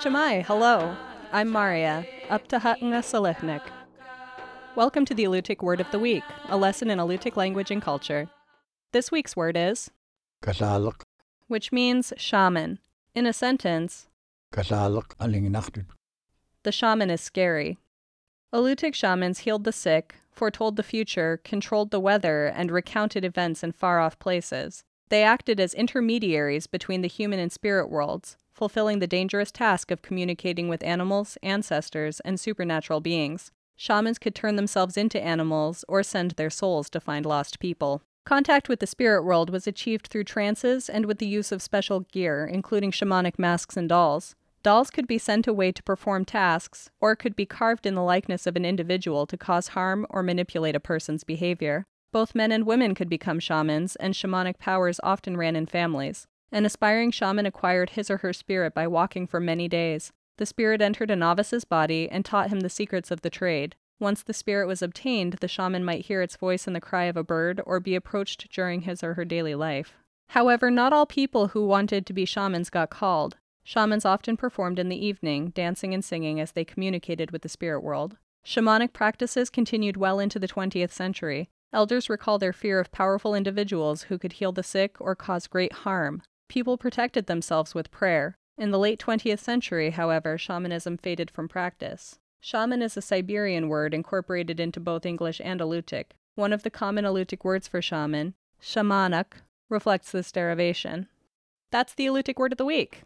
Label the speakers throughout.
Speaker 1: Chamai, hello. I'm Maria, up to Hatnga Salihnik. Welcome to the Alutiiq Word of the Week, a lesson in Alutiiq language and culture. This week's word is,
Speaker 2: Kasalik,
Speaker 1: which means shaman. In a sentence,
Speaker 2: kasalik aling
Speaker 1: the shaman is scary. Alutiiq shamans healed the sick, foretold the future, controlled the weather, and recounted events in far off places. They acted as intermediaries between the human and spirit worlds, fulfilling the dangerous task of communicating with animals, ancestors, and supernatural beings. Shamans could turn themselves into animals or send their souls to find lost people. Contact with the spirit world was achieved through trances and with the use of special gear, including shamanic masks and dolls. Dolls could be sent away to perform tasks, or could be carved in the likeness of an individual to cause harm or manipulate a person's behavior. Both men and women could become shamans, and shamanic powers often ran in families. An aspiring shaman acquired his or her spirit by walking for many days. The spirit entered a novice's body and taught him the secrets of the trade. Once the spirit was obtained, the shaman might hear its voice in the cry of a bird or be approached during his or her daily life. However, not all people who wanted to be shamans got called. Shamans often performed in the evening, dancing and singing as they communicated with the spirit world. Shamanic practices continued well into the 20th century. Elders recall their fear of powerful individuals who could heal the sick or cause great harm. People protected themselves with prayer. In the late 20th century, however, shamanism faded from practice. Shaman is a Siberian word incorporated into both English and Alutiiq. One of the common Alutiiq words for shaman, shamanak, reflects this derivation. That's the Alutiiq word of the week.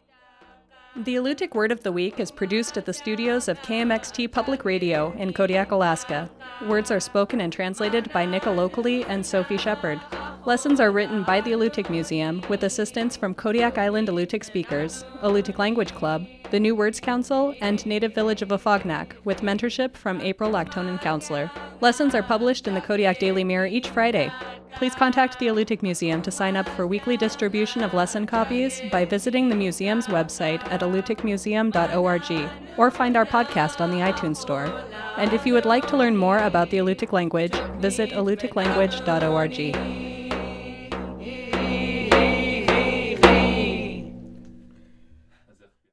Speaker 1: The Alutiiq Word of the Week is produced at the studios of KMXT Public Radio in Kodiak, Alaska. Words are spoken and translated by Nick Alokli and Sophie Shepard. Lessons are written by the Alutiiq Museum with assistance from Kodiak Island Alutiiq Speakers, Alutiiq Language Club, the New Words Council, and Native Village of Afognak, with mentorship from April Laktonen Counceller. Lessons are published in the Kodiak Daily Mirror each Friday. Please contact the Alutiiq Museum to sign up for weekly distribution of lesson copies by visiting the museum's website at alutiiqmuseum.org or find our podcast on the iTunes Store. And if you would like to learn more about the Alutiiq language, visit alutiiqlanguage.org.